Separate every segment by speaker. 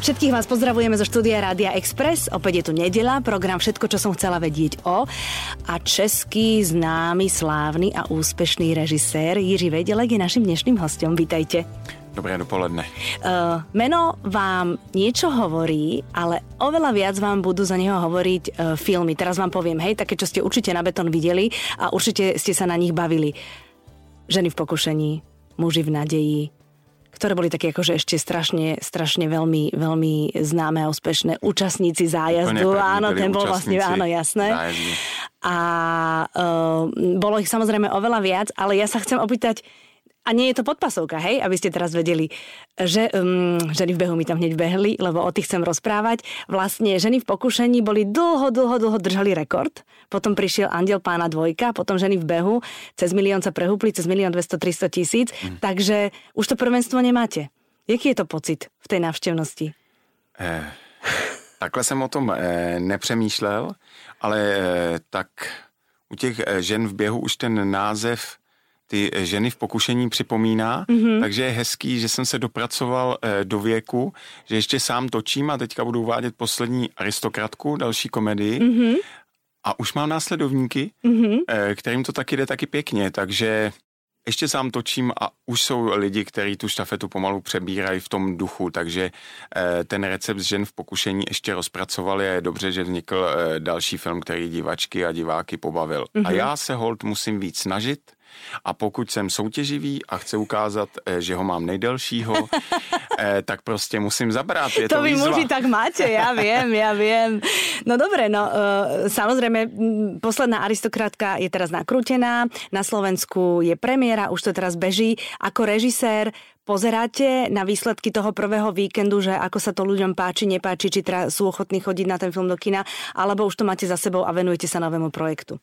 Speaker 1: Všetkých vás pozdravujeme zo štúdia Rádia Express. Opäť je tu nedela, program Všetko, čo som chcela vedieť o. A český známy, slávny a úspešný režisér Jiří Vedelek je našim dnešným hostom. Vítajte.
Speaker 2: Dobré dopoledne.
Speaker 1: Uh, meno vám niečo hovorí, ale oveľa viac vám budú za neho hovoriť uh, filmy. Teraz vám poviem, hej, také, čo ste určite na betón videli a určite ste sa na nich bavili. Ženy v pokušení, muži v nadeji, ktoré boli také akože ešte strašne, strašne veľmi, veľmi známe a úspešné účastníci zájazdu. Áno, ten bol vlastne, áno, jasné. Zájazdu. A uh, bolo ich samozrejme oveľa viac, ale ja sa chcem opýtať, a nie je to podpasovka, hej, aby ste teraz vedeli, že um, ženy v behu mi tam hneď behli, lebo o tých chcem rozprávať. Vlastne ženy v pokušení boli dlho, dlho, dlho držali rekord. Potom prišiel Andiel pána dvojka, potom ženy v behu, cez milión sa prehúpli, cez milión 200, 300 tisíc, mm. takže už to prvenstvo nemáte. Jaký je to pocit v té návštěvnosti?
Speaker 2: Eh, takhle jsem o tom eh, nepřemýšlel, ale eh, tak u těch eh, žen v běhu už ten název ty ženy v pokušení připomíná, mm-hmm. takže je hezký, že jsem se dopracoval eh, do věku, že ještě sám točím a teďka budu uvádět poslední aristokratku, další komedii. Mm-hmm. A už mám následovníky, mm-hmm. eh, kterým to taky jde taky pěkně, takže ještě sám točím a už jsou lidi, kteří tu štafetu pomalu přebírají v tom duchu, takže eh, ten recept žen v pokušení ještě rozpracovali a je dobře, že vznikl eh, další film, který divačky a diváky pobavil. Mm-hmm. A já se hold musím víc snažit, a pokud jsem soutěživý a chci ukázat, eh, že ho mám nejdelšího, eh, tak prostě musím zabrat. Je to,
Speaker 1: to
Speaker 2: vy
Speaker 1: muži tak máte, ja viem, ja viem. No dobre, no uh, samozrejme, posledná aristokratka je teraz nakrútená, na Slovensku je premiéra, už to teraz beží. Ako režisér pozeráte na výsledky toho prvého víkendu, že ako sa to ľuďom páči, nepáči, či teda sú ochotní chodiť na ten film do kina, alebo už to máte za sebou a venujete sa novému projektu?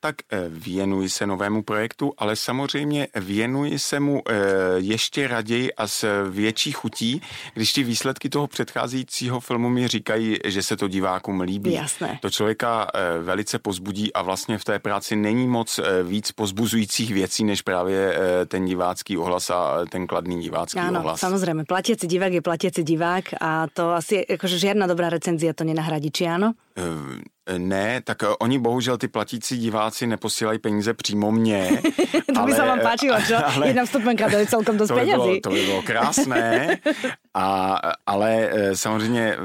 Speaker 2: Tak eh, věnuji se novému projektu, ale samozřejmě věnuji se mu eh, ještě raději a s větší chutí, když ty výsledky toho předcházejícího filmu mi říkají, že se to divákům líbí.
Speaker 1: Jasné.
Speaker 2: To člověka eh, velice pozbudí a vlastně v té práci není moc víc pozbuzujících věcí, než právě ten divácký ohlas a ten kladný divácký
Speaker 1: Áno,
Speaker 2: ohlas.
Speaker 1: samozrejme, platiaci divák je platiaci divák a to asi, akože žiadna dobrá recenzia to nenahradí, či áno?
Speaker 2: Ne, tak eh, oni bohužel ty platící diváci neposílají peníze přímo mně.
Speaker 1: to by se vám páčilo, čo? Ale, Jedna vstupenka, to je celkom dost
Speaker 2: to by bylo, to by bylo krásné, a, ale eh, samozřejmě eh,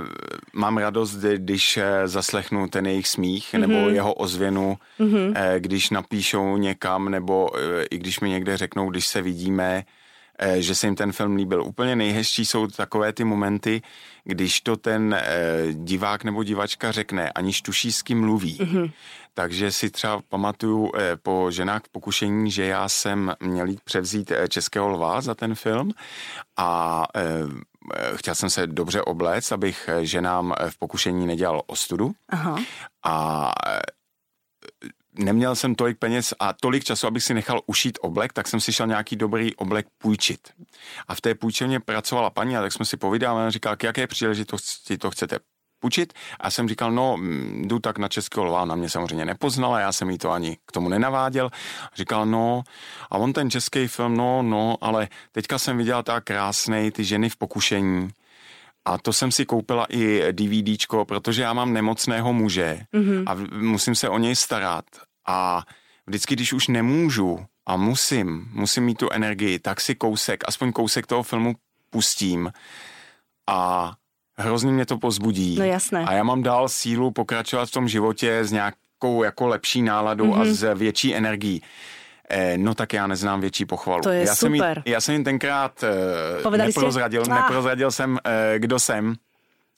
Speaker 2: mám radost, když zaslechnu ten jejich smích mm-hmm. nebo jeho ozvěnu, mm-hmm. když napíšou někam, nebo i když mi někde řeknou, když se vidíme, že se jim ten film líbil. Úplně nejhezčí jsou takové ty momenty, když to ten eh, divák nebo divačka řekne, aniž tuší, s kým mluví. Mm-hmm. Takže si třeba pamatuju eh, po ženách v pokušení, že já jsem měl jít převzít Českého lva za ten film a chtěl jsem se dobře obléct, abych ženám v pokušení nedělal ostudu. Aha. A neměl jsem tolik peněz a tolik času, abych si nechal ušít oblek, tak jsem si šel nějaký dobrý oblek půjčit. A v té půjčovně pracovala paní a tak jsme si povídali a říkal, k jaké příležitosti to chcete půjčit. A jsem říkal, no, mm, jdu tak na Českého lva, na mě samozřejmě nepoznala, já jsem jí to ani k tomu nenaváděl. Říkal, no, a on ten český film, no, no, ale teďka jsem viděl tak krásný, ty ženy v pokušení, a to jsem si koupila i DVDčko, protože já mám nemocného muže mm-hmm. a musím se o něj starat. A vždycky, když už nemůžu a musím, musím mít tu energii, tak si kousek, aspoň kousek toho filmu pustím a hrozně mě to pozbudí.
Speaker 1: No jasné.
Speaker 2: A já mám dál sílu pokračovat v tom životě s nějakou jako lepší náladou mm-hmm. a mhm. s větší energií. Eh, no tak já neznám větší pochvalu.
Speaker 1: To je
Speaker 2: já
Speaker 1: super.
Speaker 2: Jsem jí, já jsem jim tenkrát eh, neprozradil, ah. neprozradil jsem, eh, kdo jsem,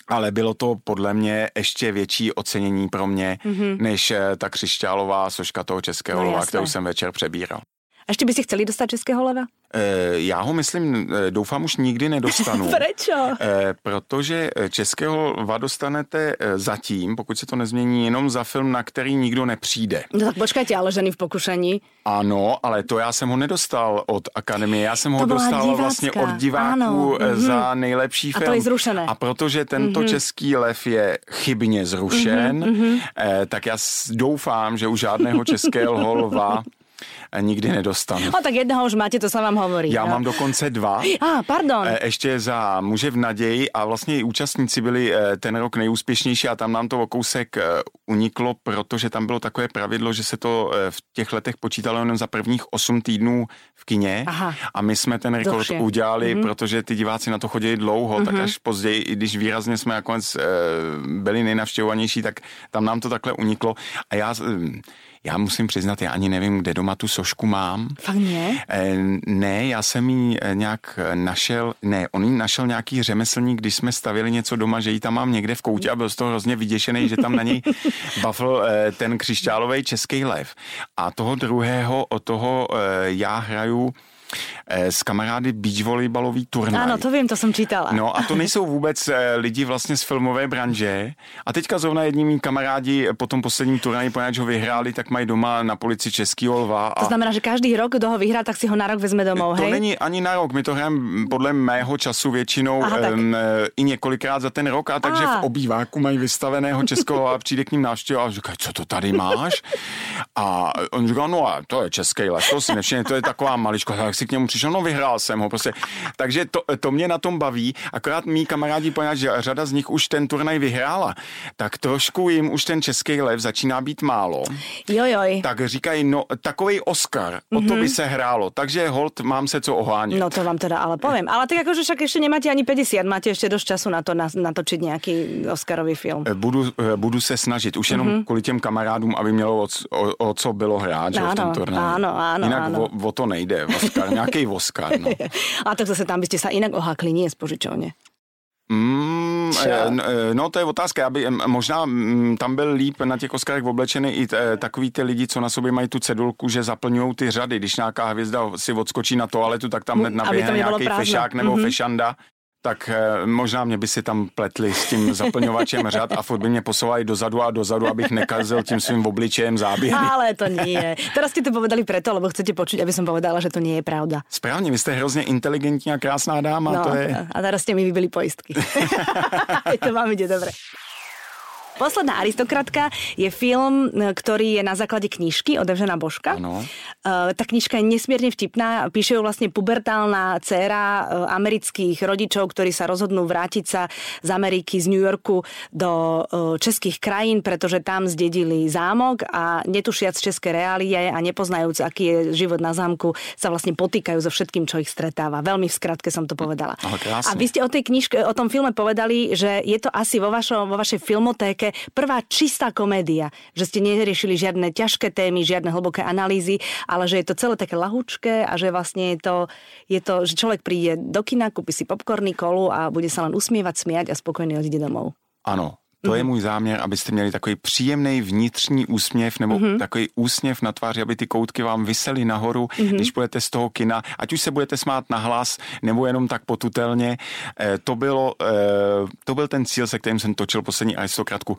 Speaker 2: ale bylo to podle mě ještě větší ocenění pro mě, mm-hmm. než eh, ta křišťálová soška toho českého no, lva, kterou jsem večer přebíral.
Speaker 1: A ještě byste chtěli dostat českého leva?
Speaker 2: E, já ho myslím, eh, doufám, už nikdy nedostanu.
Speaker 1: Proč?
Speaker 2: E, protože českého lva dostanete zatím, pokud se to nezmění, jenom za film, na který nikdo nepřijde.
Speaker 1: No tak počkejte, ale ženy v pokušení.
Speaker 2: Ano, ale to já jsem ho nedostal od Akademie, já jsem ho dostal divácka. vlastně od diváků ano. za mhm. nejlepší film. A
Speaker 1: to je zrušené.
Speaker 2: A protože tento mm-hmm. český lev je chybně zrušen, mm-hmm. eh, tak já doufám, že u žádného českého lva nikdy nedostanu.
Speaker 1: No tak jednoho už máte, to se vám hovorí.
Speaker 2: Já
Speaker 1: no.
Speaker 2: mám dokonce dva.
Speaker 1: A, pardon.
Speaker 2: E, ještě za muže v naději a vlastně i účastníci byli e, ten rok nejúspěšnější a tam nám to o kousek e, uniklo, protože tam bylo takové pravidlo, že se to v těch letech počítalo jenom za prvních 8 týdnů v kině
Speaker 1: Aha.
Speaker 2: a my jsme ten rekord
Speaker 1: Dobře.
Speaker 2: udělali,
Speaker 1: Mhm.
Speaker 2: protože ty diváci na to chodili dlouho, tak až později, i když výrazně jsme nakonec byli nejnavštěvovanější, tak tam nám to takhle uniklo a já já musím přiznat, já ani nevím, kde doma tu sošku mám.
Speaker 1: Fakt ne?
Speaker 2: E, ne, já jsem ji nějak našel, ne, on ji našel nějaký řemeslník, když jsme stavili něco doma, že ji tam mám někde v koutě a byl z toho hrozně vyděšený, že tam na něj bafl ten křišťálový český lev. A toho druhého, o toho já hraju s kamarády beach volejbalový turnaj.
Speaker 1: Ano, to vím, to jsem čítala.
Speaker 2: No a to nejsou vůbec lidi vlastně z filmové branže. A teďka zrovna jední mý kamarádi po tom posledním turnaji, poněvadž ho vyhráli, tak mají doma na polici Českýho lva.
Speaker 1: A... To znamená, že každý rok, kdo ho vyhrá, tak si ho na rok vezme domů,
Speaker 2: to
Speaker 1: hej?
Speaker 2: není ani na rok, my to hrajeme podle mého času většinou
Speaker 1: Aha,
Speaker 2: um, i několikrát za ten rok a takže
Speaker 1: A.
Speaker 2: v obýváku mají vystaveného českého a přijde k ním návštěva a říká, co to tady máš? A on říká, no a to je český les, to si nevšimne, to je taková maličko, tak si k němu přišel, no vyhrál jsem ho prostě. Takže to, to mě na tom baví, akorát mý kamarádi, poněvadž řada z nich už ten turnaj vyhrála, tak trošku jim už ten český lev začíná být málo.
Speaker 1: Jojoj.
Speaker 2: Tak říkají, no takový Oscar, o to by se hrálo, takže hold mám se co ohánět.
Speaker 1: No to vám teda ale poviem. Ale tak akože však ešte nemáte ani 50, máte ešte dosť času na to na, natočiť nejaký Oscarový film.
Speaker 2: Budu, budu se snažit, už jenom mm-hmm. kvůli těm kamarádům, aby mělo o, o, o co bylo hrát, že, v tom turnaji.
Speaker 1: áno, áno,
Speaker 2: Jinak
Speaker 1: áno.
Speaker 2: O, o to nejde, Oscar, nějaký Oscar, no.
Speaker 1: A tak zase tam by ste sa inak ohákli, nie z požičovne.
Speaker 2: Mm, eh, eh, no to je otázka, aby em, možná mm, tam byl líp na těch Oscarech oblečený i t- eh, takový ty lidi, co na sobě mají tu cedulku, že zaplňují ty řady. Když nějaká hvězda si odskočí na toaletu, tak tam hned naběhne nějaký fešák nebo
Speaker 1: Mhm.
Speaker 2: fešanda. Tak eh, možná mě by si tam pletli s tím zaplňovačem řad a furt by mě posouvali dozadu a dozadu, abych nekazil tím svým obličejem záběry.
Speaker 1: Ale to nie. Teraz ste to povedali preto, lebo chcete počuť, aby som povedala, že to nie je pravda.
Speaker 2: Správně, vy jste hrozně inteligentní a krásná dáma,
Speaker 1: No,
Speaker 2: to je...
Speaker 1: a teraz ste mi vybili poistky. to vám ide dobre. Posledná aristokratka je film, ktorý je na základe knižky od Evžena Božka.
Speaker 2: Ano.
Speaker 1: Uh, tá knižka je nesmierne vtipná. Píše ju vlastne pubertálna dcéra uh, amerických rodičov, ktorí sa rozhodnú vrátiť sa z Ameriky, z New Yorku do uh, českých krajín, pretože tam zdedili zámok a netušiac české reálie a nepoznajúc, aký je život na zámku, sa vlastne potýkajú so všetkým, čo ich stretáva. Veľmi v skratke som to povedala.
Speaker 2: Ale krásne.
Speaker 1: A vy ste o tej knižke, o tom filme povedali, že je to asi vo, vašo, vo vašej filmotéke prvá čistá komédia, že ste neriešili žiadne ťažké témy, žiadne hlboké analýzy, ale že je to celé také lahúčké a že vlastne je to, je to, že človek príde do kina, kúpi si popcorny, kolu a bude sa len usmievať, smiať a spokojne odíde domov.
Speaker 2: Ano, to je můj záměr, abyste měli takový příjemný vnitřní úsměv nebo mm-hmm. takový úsměv na tváři, aby ty koutky vám vysely nahoru, mm-hmm. když budete z toho kina, ať už se budete smát na hlas nebo jenom tak potutelně. Eh, to, bylo, eh, to byl ten cíl, se kterým jsem točil poslední aristokratku.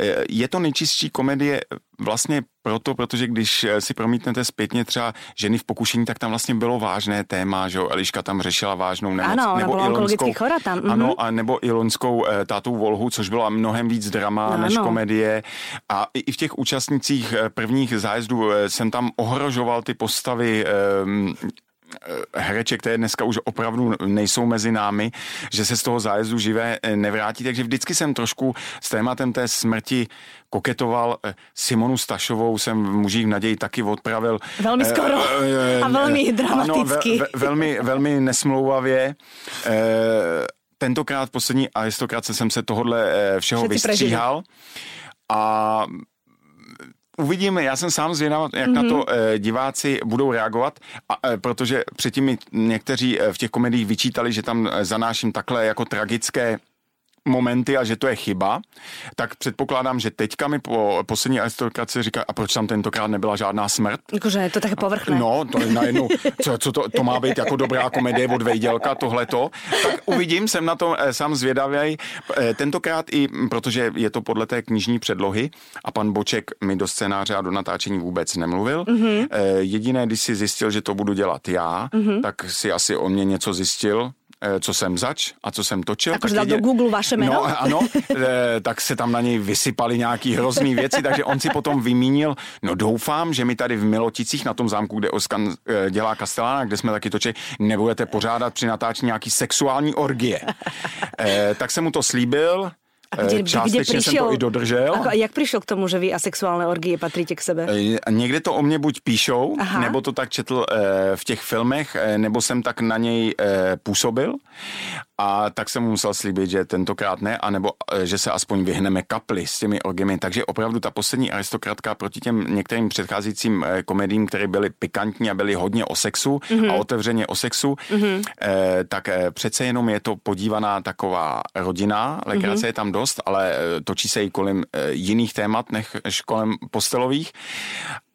Speaker 2: Eh, je to nejčistší komedie vlastně proto, protože když eh, si promítnete zpětně třeba ženy v pokušení, tak tam vlastně bylo vážné téma, že jo, Eliška tam řešila vážnou nemoc.
Speaker 1: Ano,
Speaker 2: nebo
Speaker 1: byla
Speaker 2: i
Speaker 1: onkologicky
Speaker 2: loňskou-
Speaker 1: chora tam, mhm.
Speaker 2: Ano, a nebo i loňskou eh, tátou Volhu, což byla mnohem víc drama
Speaker 1: Ano.
Speaker 2: než komedie. A i i v těch účastnicích eh, prvních zájezdů jsem tam ohrožoval ty postavy eh, hereček, které dneska už opravdu nejsou mezi námi, že se z toho zájezdu živé eh, nevrátí. Takže vždycky jsem trošku s tématem té smrti koketoval. Eh, Simonu Stašovou jsem v mužích v naději taky odpravil.
Speaker 1: Velmi
Speaker 2: Eh,
Speaker 1: skoro
Speaker 2: eh,
Speaker 1: a velmi
Speaker 2: eh,
Speaker 1: dramaticky.
Speaker 2: Ano, ve, ve, velmi, velmi nesmlouvavě. Eh, Tentokrát poslední aristokratce jsem se tohodle eh, všeho
Speaker 1: Všetci
Speaker 2: vystříhal a Uvidíme, já jsem sám zvědav, jak mm-hmm. na to e, diváci budou reagovat, a, e, protože předtím mi někteří e, v těch komediích vyčítali, že tam zanáším takhle jako tragické momenty a že to je chyba, tak předpokládám, že teďka mi po poslední aristokraci říká, a proč tam tentokrát nebyla žádná smrt?
Speaker 1: Jakože je to také povrchné.
Speaker 2: No, to je najednou, co, co to, to má být jako dobrá komedie od Vejdělka, tohleto. Tak uvidím, jsem na to eh, sám zvědavý. Eh, tentokrát i, protože je to podle té knižní předlohy a pan Boček mi do scénáře a do natáčení vůbec nemluvil. Mm-hmm. Jediné, když si zjistil, že to budu dělat já, mm-hmm. tak si asi o mě něco zjistil, eh, co jsem zač a co jsem točil.
Speaker 1: Tak, tak dal do Google vaše jméno?
Speaker 2: No, ano, eh, tak se tam na něj vysypali nějaký hrozný věci, takže on si potom vymínil, no doufám, že mi tady v Miloticích na tom zámku, kde Oskan eh, dělá Kastelána, kde jsme taky točili, nebudete pořádat při natáčení nějaký sexuální orgie. Tak jsem mu to slíbil, a kde, Částečně kde přišel, jsem to i dodržel.
Speaker 1: A jak přišel k tomu, že vy asexuální orgie patříte k sebe?
Speaker 2: Někde to o mě buď píšou, Aha. nebo to tak četl v těch filmech, nebo jsem tak na něj působil. A tak jsem mu musel slíbit, že tentokrát ne, anebo e, že se aspoň vyhneme kapli s těmi orgemy. Takže opravdu ta poslední aristokratka proti těm některým předcházejícím e, komedím, které byly pikantní a byly hodně o sexu mm-hmm. a otevřeně o sexu, mm-hmm. eh, tak eh, přece jenom je to podívaná taková rodina, legrace mm-hmm. je tam dost, ale točí se i kolem eh, jiných témat než kolem postelových.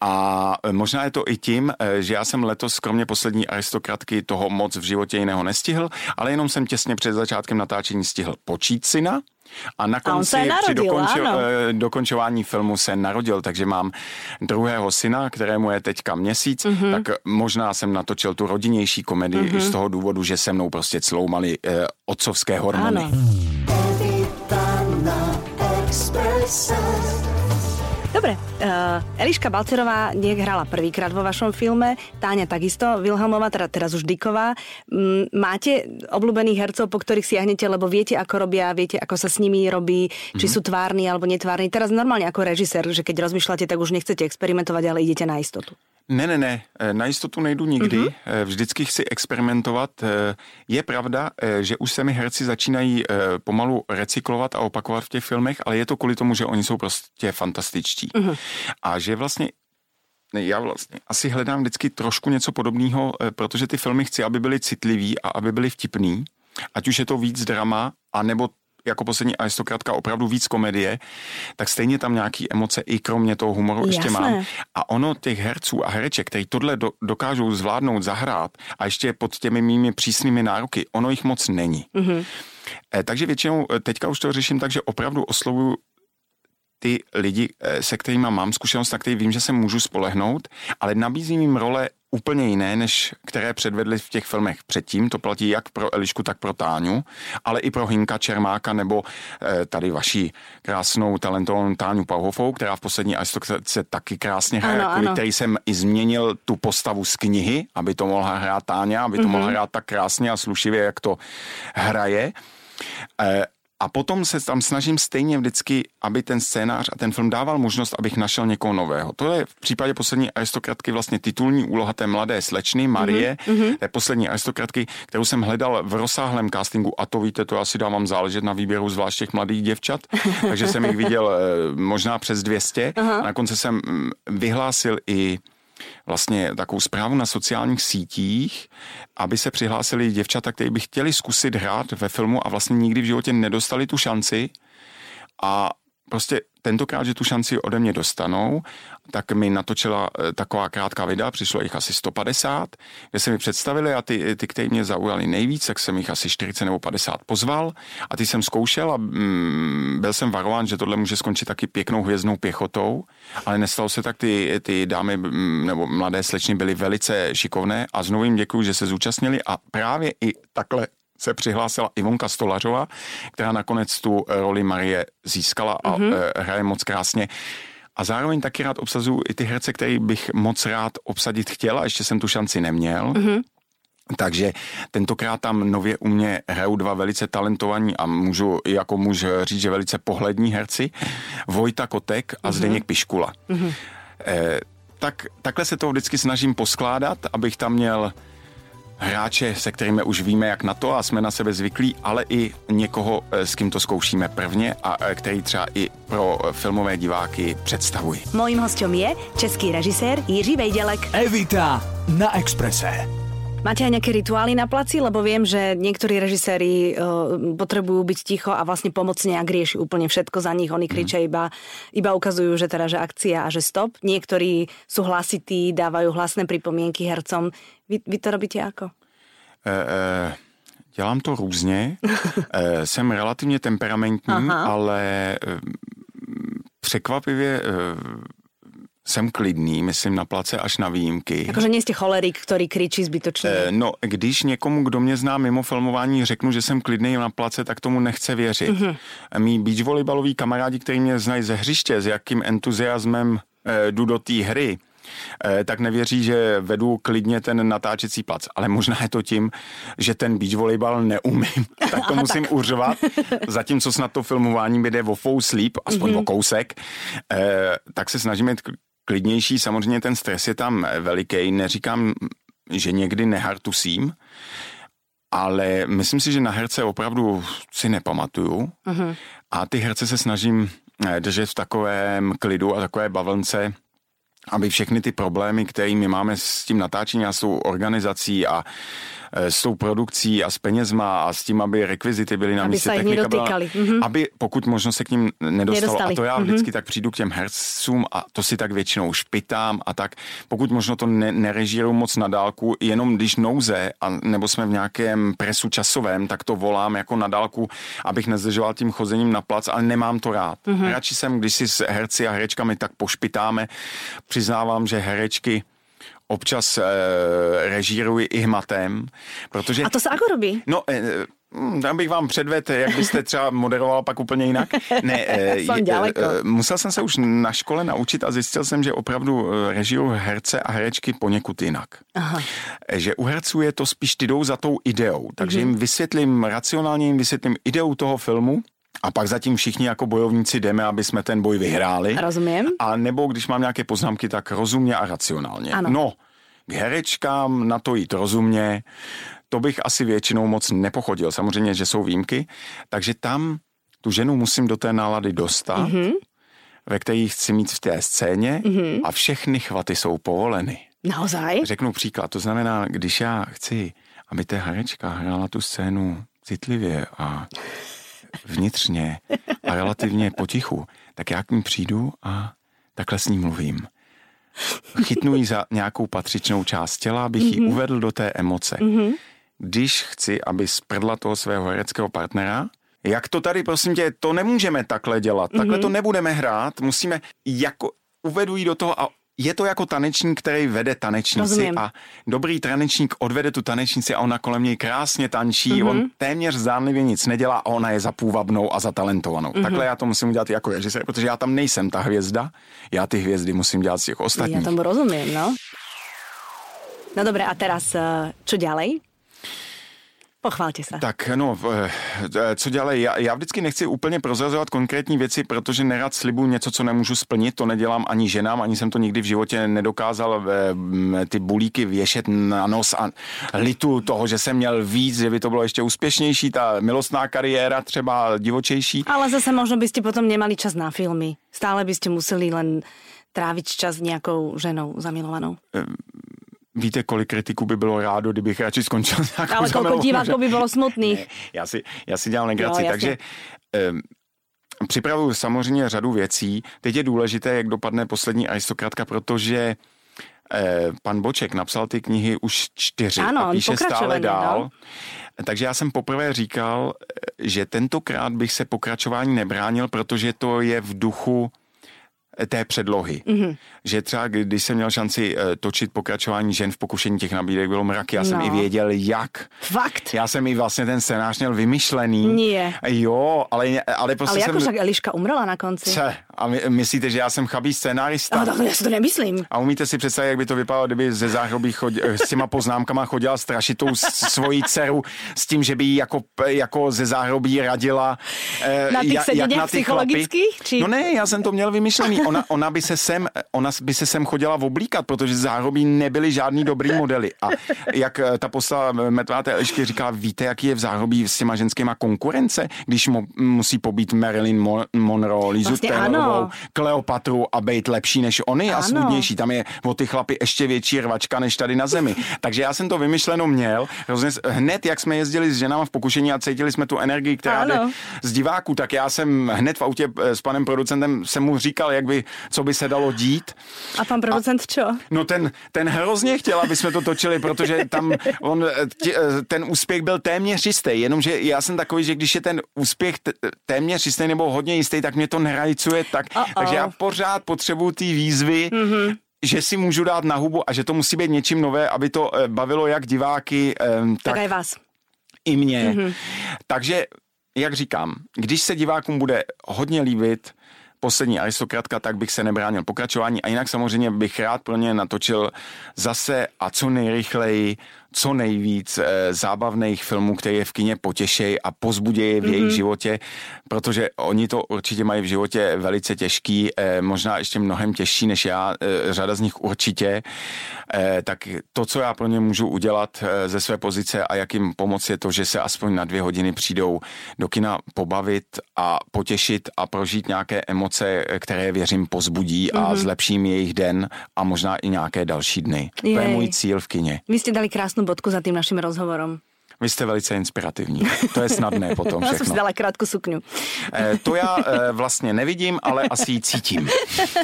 Speaker 2: A možná je to i tím, že já jsem letos, kromě poslední aristokratky, toho moc v životě jiného nestihl, ale jenom jsem těsně před začátkem natáčení stihl počít syna. A na konci
Speaker 1: a
Speaker 2: narodil, při
Speaker 1: dokončo,
Speaker 2: eh, dokončování filmu se narodil, takže mám druhého syna, kterému je teďka měsíc, mm-hmm. tak možná jsem natočil tu rodinnější komedii mm-hmm. z toho důvodu, že se mnou prostě cloumali eh, otcovské hormony. Ano.
Speaker 1: Dobre, uh, Eliška Balcerová niek hrala prvýkrát vo vašom filme, Táňa takisto, Vilhelmová, teda teraz už Diková. Um, máte obľúbených hercov, po ktorých siahnete, lebo viete, ako robia, viete, ako sa s nimi robí, či mm-hmm. sú tvárni alebo netvárni. Teraz normálne ako režisér, že keď rozmýšľate, tak už nechcete experimentovať, ale idete na istotu.
Speaker 2: Ne, ne, ne, eh, na jistotu nejdu nikdy, mm-hmm. vždycky chci experimentovat. Eh, je pravda, že už se mi herci začínají pomalu recyklovat a opakovat v těch filmech, ale je to kvůli tomu, že oni jsou prostě fantastičtí. Mm-hmm. A že vlastně ne, já vlastně asi hledám vždycky trošku něco podobného, protože ty filmy chci, aby byly citlivý a aby byly vtipný. Ať už je to víc drama, anebo jako poslední aristokratka opravdu víc komedie, tak stejně tam nějaký emoce i kromě toho humoru Jasné. ještě mám. A ono těch herců a hereček, kteří tohle do, dokážou zvládnout, zahrát a ještě pod těmi mými přísnými nároky, ono jich moc není. Mm-hmm. Takže většinou eh, teďka už to řeším tak, že opravdu oslovuju ty lidi, eh, se kterými mám zkušenost, na který vím, že se můžu spolehnout, ale nabízím jim role úplně jiné, než které předvedli v těch filmech předtím. To platí jak pro Elišku, tak pro Táňu, ale i pro Hinka Čermáka nebo e, tady vaší krásnou talentovanou Táňu Pauhofou, která v poslední se taky krásně hraje, ano, kvůli ano. který jsem i změnil tu postavu z knihy, aby to mohla hrát Táňa, aby to mm-hmm. mohla hrát tak krásně a slušivě, jak to hraje. A potom se tam snažím stejně vždycky, aby ten scénář a ten film dával možnost, abych našel někoho nového. To je v případě poslední aristokratky vlastně titulní úloha té mladé slečny Marie, mm-hmm. té poslední aristokratky, kterou jsem hledal v rozsáhlém castingu a to víte, to asi dávám záležet na výběru zvlášť těch mladých děvčat, takže jsem jich viděl eh, možná přes 200 uh-huh. a na konci jsem mm, vyhlásil i vlastně takovou zprávu na sociálních sítích, aby se přihlásili děvčata, kteří by chtěli zkusit hrát ve filmu a vlastně nikdy v životě nedostali tu šanci. A prostě tentokrát, že tu šanci ode mě dostanou, tak mi natočila eh, taková krátká videa, přišlo jich asi 150, kde se mi představili a ty, ty které mě zaujali nejvíc, tak jsem jich asi 40 nebo 50 pozval a ty jsem zkoušel a mm, byl jsem varován, že tohle může skončit taky pěknou hvězdnou pěchotou, ale nestalo se tak, ty, ty dámy mm, nebo mladé slečny byly velice šikovné a znovu jim děkuji, že se zúčastnili a právě i takhle se přihlásila Ivonka Stolařová, která nakonec tu roli Marie získala a mm-hmm. hraje moc krásně. A zároveň taky rád obsazuju i ty herce, který bych moc rád obsadit chtěl a ještě jsem tu šanci neměl. Mm-hmm. Takže tentokrát tam nově u mě hrajou dva velice talentovaní a můžu jako muž říct, že velice pohlední herci, Vojta Kotek a mm-hmm. Zdeněk Piškula. Mm-hmm. Eh, tak, takhle se to vždycky snažím poskládat, abych tam měl hráče, se kterými už víme, jak na to a jsme na sebe zvyklí, ale i někoho, eh, s kým to zkoušíme prvně a eh, který třeba i pro eh, filmové diváky představuji.
Speaker 1: Mojím hostem je český režisér Jiří Vejdělek.
Speaker 3: Evita na Exprese.
Speaker 1: Máte aj nejaké rituály na placi? Lebo viem, že niektorí režiséri uh, potrebujú byť ticho a vlastne pomoc nejak rieši úplne všetko za nich. Oni kričia mm. iba, iba ukazujú, že teda, že akcia a že stop. Niektorí sú hlasití, dávajú hlasné pripomienky hercom. Vy, vy to robíte ako?
Speaker 2: E, e, dělám to různě. e, jsem relativně temperamentní, Aha. ale e, překvapivě e, jsem klidný, myslím na place až na výjimky.
Speaker 1: Jakože nejste cholerik, který kričí zbytočně.
Speaker 2: Eh, no, když někomu, kdo mě zná mimo filmování, řeknu, že jsem klidný na place, tak tomu nechce věřit. Mm-hmm. Mí beach volejbaloví kamarádi, kteří mě znají ze hřiště, s jakým entuziasmem eh, jdu do té hry, eh, tak nevěří, že vedu klidně ten natáčecí plac. Ale možná je to tím, že ten beach volejbal neumím, tak to musím uřvat. Zatímco snad to filmování jde o full sleep, aspoň mm-hmm. o kousek, eh, tak se snažíme jít klidnější. Samozřejmě ten stres je tam veliký. Neříkám, že někdy nehartusím, ale myslím si, že na herce opravdu si nepamatuju. Uh-huh. A ty herce se snažím eh, držet v takovém klidu a takové bavlnce, aby všechny ty problémy, které my máme s tím natáčením a s tou organizací a s tou produkcí a s penězma a s tím, aby rekvizity byly na
Speaker 1: aby
Speaker 2: místě,
Speaker 1: technika byla, mm-hmm.
Speaker 2: aby pokud možno se k ním nedostalo.
Speaker 1: Nedostali.
Speaker 2: A to já mm-hmm. vždycky tak přijdu k těm hercům a to si tak většinou špitám a tak. Pokud možno to ne, nerežíruju moc na dálku, jenom když nouze, a, nebo jsme v nějakém presu časovém, tak to volám jako na dálku, abych nezdržoval tím chozením na plac, ale nemám to rád. Mm-hmm. Radši jsem, když si s herci a herečkami tak pošpitáme, přiznávám, že herečky občas e, režíruji i hmatem, protože...
Speaker 1: A to se ako robí?
Speaker 2: No, e, Dám bych vám předvedl, jak byste třeba moderoval pak úplně jinak. Ne,
Speaker 1: jsem je,
Speaker 2: musel jsem se už na škole naučit a zjistil jsem, že opravdu režiju herce a herečky poněkud jinak. Aha. Že u herců je to spíš ty jdou za tou ideou, takže mm-hmm. jim vysvětlím, racionálně jim vysvětlím ideu toho filmu, a pak zatím všichni jako bojovníci jdeme, aby jsme ten boj vyhráli.
Speaker 1: Rozumím.
Speaker 2: A nebo když mám nějaké poznámky, tak rozumně a racionálně.
Speaker 1: Ano.
Speaker 2: No, k herečkám na to jít rozumně, to bych asi většinou moc nepochodil. Samozřejmě, že jsou výjimky. Takže tam tu ženu musím do té nálady dostat, mm-hmm. ve které chci mít v té scéně mm-hmm. a všechny chvaty jsou povoleny.
Speaker 1: Naozaj?
Speaker 2: Řeknu příklad. To znamená, když já chci, aby ta herečka hrála tu scénu citlivě a vnitřně a relativně potichu, tak já k ní přijdu a takhle s ní mluvím. Chytnu ji za nějakou patřičnou část těla, abych mm-hmm. ji mhm. uvedl do té emoce. Mm-hmm. Když chci, aby sprdla toho svého hereckého partnera, jak to tady, prosím tě, to nemůžeme takhle dělat, takhle mm-hmm. to nebudeme hrát, musíme jako uvedu ji do toho a je to jako tanečník, který vede tanečnici
Speaker 1: Rozumím.
Speaker 2: a dobrý tanečník odvede tu tanečnici a ona kolem něj krásně tančí, mm-hmm. on téměř zdánlivě nic nedělá a ona je zapůvabnou a zatalentovanou. Mm-hmm. Takhle já to musím udělat jako režisér, protože já tam nejsem ta hvězda, já ty hvězdy musím dělat z těch ostatních.
Speaker 1: Já tomu rozumím, no. No dobré, a teraz, čo eh, ďalej? Pochválte se.
Speaker 2: Tak no, eh, co dělají? Já, já vždycky nechci úplně prozrazovat konkrétní věci, protože nerad slibuju něco, co nemůžu splnit. To nedělám ani ženám, ani jsem to nikdy v životě nedokázal eh, ty bulíky věšet na nos a litu toho, že jsem měl víc, že by to bylo ještě úspěšnější, ta milostná kariéra třeba divočejší.
Speaker 1: Ale zase možno byste potom nemali čas na filmy. Stále byste museli len tráviť čas s nějakou ženou zamilovanou.
Speaker 2: Eh, Víte, kolik kritiků by bylo rádo, kdybych radši skončil nějakou
Speaker 1: Ale kolik diváků by bylo smutných. Ne,
Speaker 2: já, si, já si dělám legraci, takže um, připravuju samozřejmě řadu věcí. Teď je důležité, jak dopadne poslední aristokratka, protože eh, pan Boček napsal ty knihy už čtyři
Speaker 1: ano,
Speaker 2: a píše stále dál.
Speaker 1: No.
Speaker 2: Takže já jsem poprvé říkal, že tentokrát bych se pokračování nebránil, protože to je v duchu té předlohy. Mm-hmm. Že třeba, když jsem měl šanci uh, točit pokračování žen v pokušení těch nabídek, bylo mraky, já no. jsem i věděl, jak.
Speaker 1: Fakt?
Speaker 2: Já jsem i vlastně ten scénář měl vymyšlený.
Speaker 1: Nie.
Speaker 2: Jo, ale, ale prostě
Speaker 1: Ale jako
Speaker 2: jsem...
Speaker 1: však Eliška umrela na konci.
Speaker 2: Ce, a my, myslíte, že já jsem chabý scénárista?
Speaker 1: No, tak já si to nemyslím.
Speaker 2: A umíte si představit, jak by to vypadalo, kdyby ze záhrobí chodil, s těma poznámkama chodila strašitou svoji dceru s tím, že by jí jako, jako ze záhrobí radila
Speaker 1: eh, na těch jak, jak na ty chlapy. Či...
Speaker 2: No ne, já jsem to měl vymyšlený. Ona, ona by se sem, ona by se sem chodila oblíkat, protože záhrobí nebyly žádný dobrý modely. A jak eh, ta postava Metváté Elišky říkala, víte, jaký je v záhrobí s těma ženskýma konkurence, když mo, musí pobít Marilyn Monroe, Lizu vlastně Taylorovou, Kleopatru a být lepší než oni a svůdnější. Tam je o ty chlapy ještě větší rvačka než tady na zemi. Takže já jsem to vymyšleno měl. Hrozně, hned, jak jsme jezdili s ženama v pokušení a cítili jsme tu energii, která ano. jde z diváků, tak já jsem hned v autě eh, s panem producentem jsem mu říkal, jak by, co by se dalo dít.
Speaker 1: A pan producent čo?
Speaker 2: No ten, ten hrozně chtěl, aby jsme to točili, protože tam on, eh, tě, eh, ten úspěch byl téměř jistý, jenomže já jsem takový, že když je ten úspěch téměř jistý nebo hodně jistý, tak mě to nerajcuje tak, tak. Uh-oh. Takže já pořád potřebuju ty výzvy, mm-hmm že si můžu dát na hubu a že to musí být něčím nové, aby to eh, bavilo jak diváky,
Speaker 1: tak, tak i vás.
Speaker 2: I mě. Mm-hmm. Takže, jak říkám, když se divákům bude hodně líbit, poslední aristokratka, tak bych se nebránil pokračování. A jinak samozřejmě bych rád pro ně natočil zase a co nejrychleji co nejvíc e, zábavných filmů, které je v kině potěšej a pozbudějí v mm-hmm. jejich mhm. životě, protože oni to určitě mají v životě velice těžký, e, možná ještě mnohem těžší než já, e, řada z nich určitě, e, tak to, co já pro ně můžu udělat e, ze své pozice a jak jim pomoci je to, že se aspoň na dvě hodiny přijdou do kina pobavit a potěšit a prožít nějaké emoce, které věřím pozbudí mm-hmm. a mhm. zlepší jejich den a možná i nějaké další dny. Jej. To je můj cíl v kině.
Speaker 1: Vy jste dali krásnou krásnu bodku za tým naším rozhovorom.
Speaker 2: Vy jste velice inspirativní. To je snadné potom všechno. Já
Speaker 1: jsem si dala krátku sukňu.
Speaker 2: E, to já e, vlastně nevidím, ale asi ji cítím.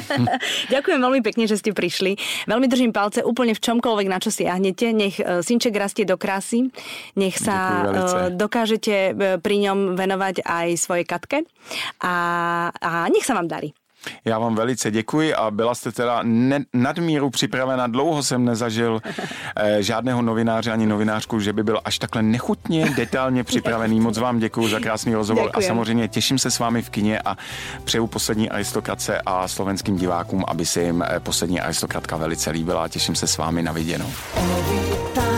Speaker 1: Ďakujem veľmi pekne, že ste prišli. Veľmi držím palce úplne v čomkoľvek, na čo siahnete. Nech e, synček rastie do krásy. Nech sa dokážete pri ňom venovať aj svojej katke. A, a nech sa vám darí.
Speaker 2: Já vám velice děkuji a byla jste teda ne, nadmíru připravena. Dlouho jsem nezažil eh, žádného novináře ani novinářku, že by byl až takhle nechutně, detailně připravený. Moc vám děkuji za krásný rozhovor Děkujem. a samozřejmě těším se s vámi v kině a přeju poslední aristokratce a slovenským divákům, aby se jim eh, poslední aristokratka velice líbila a těším se s vámi na viděnou. Every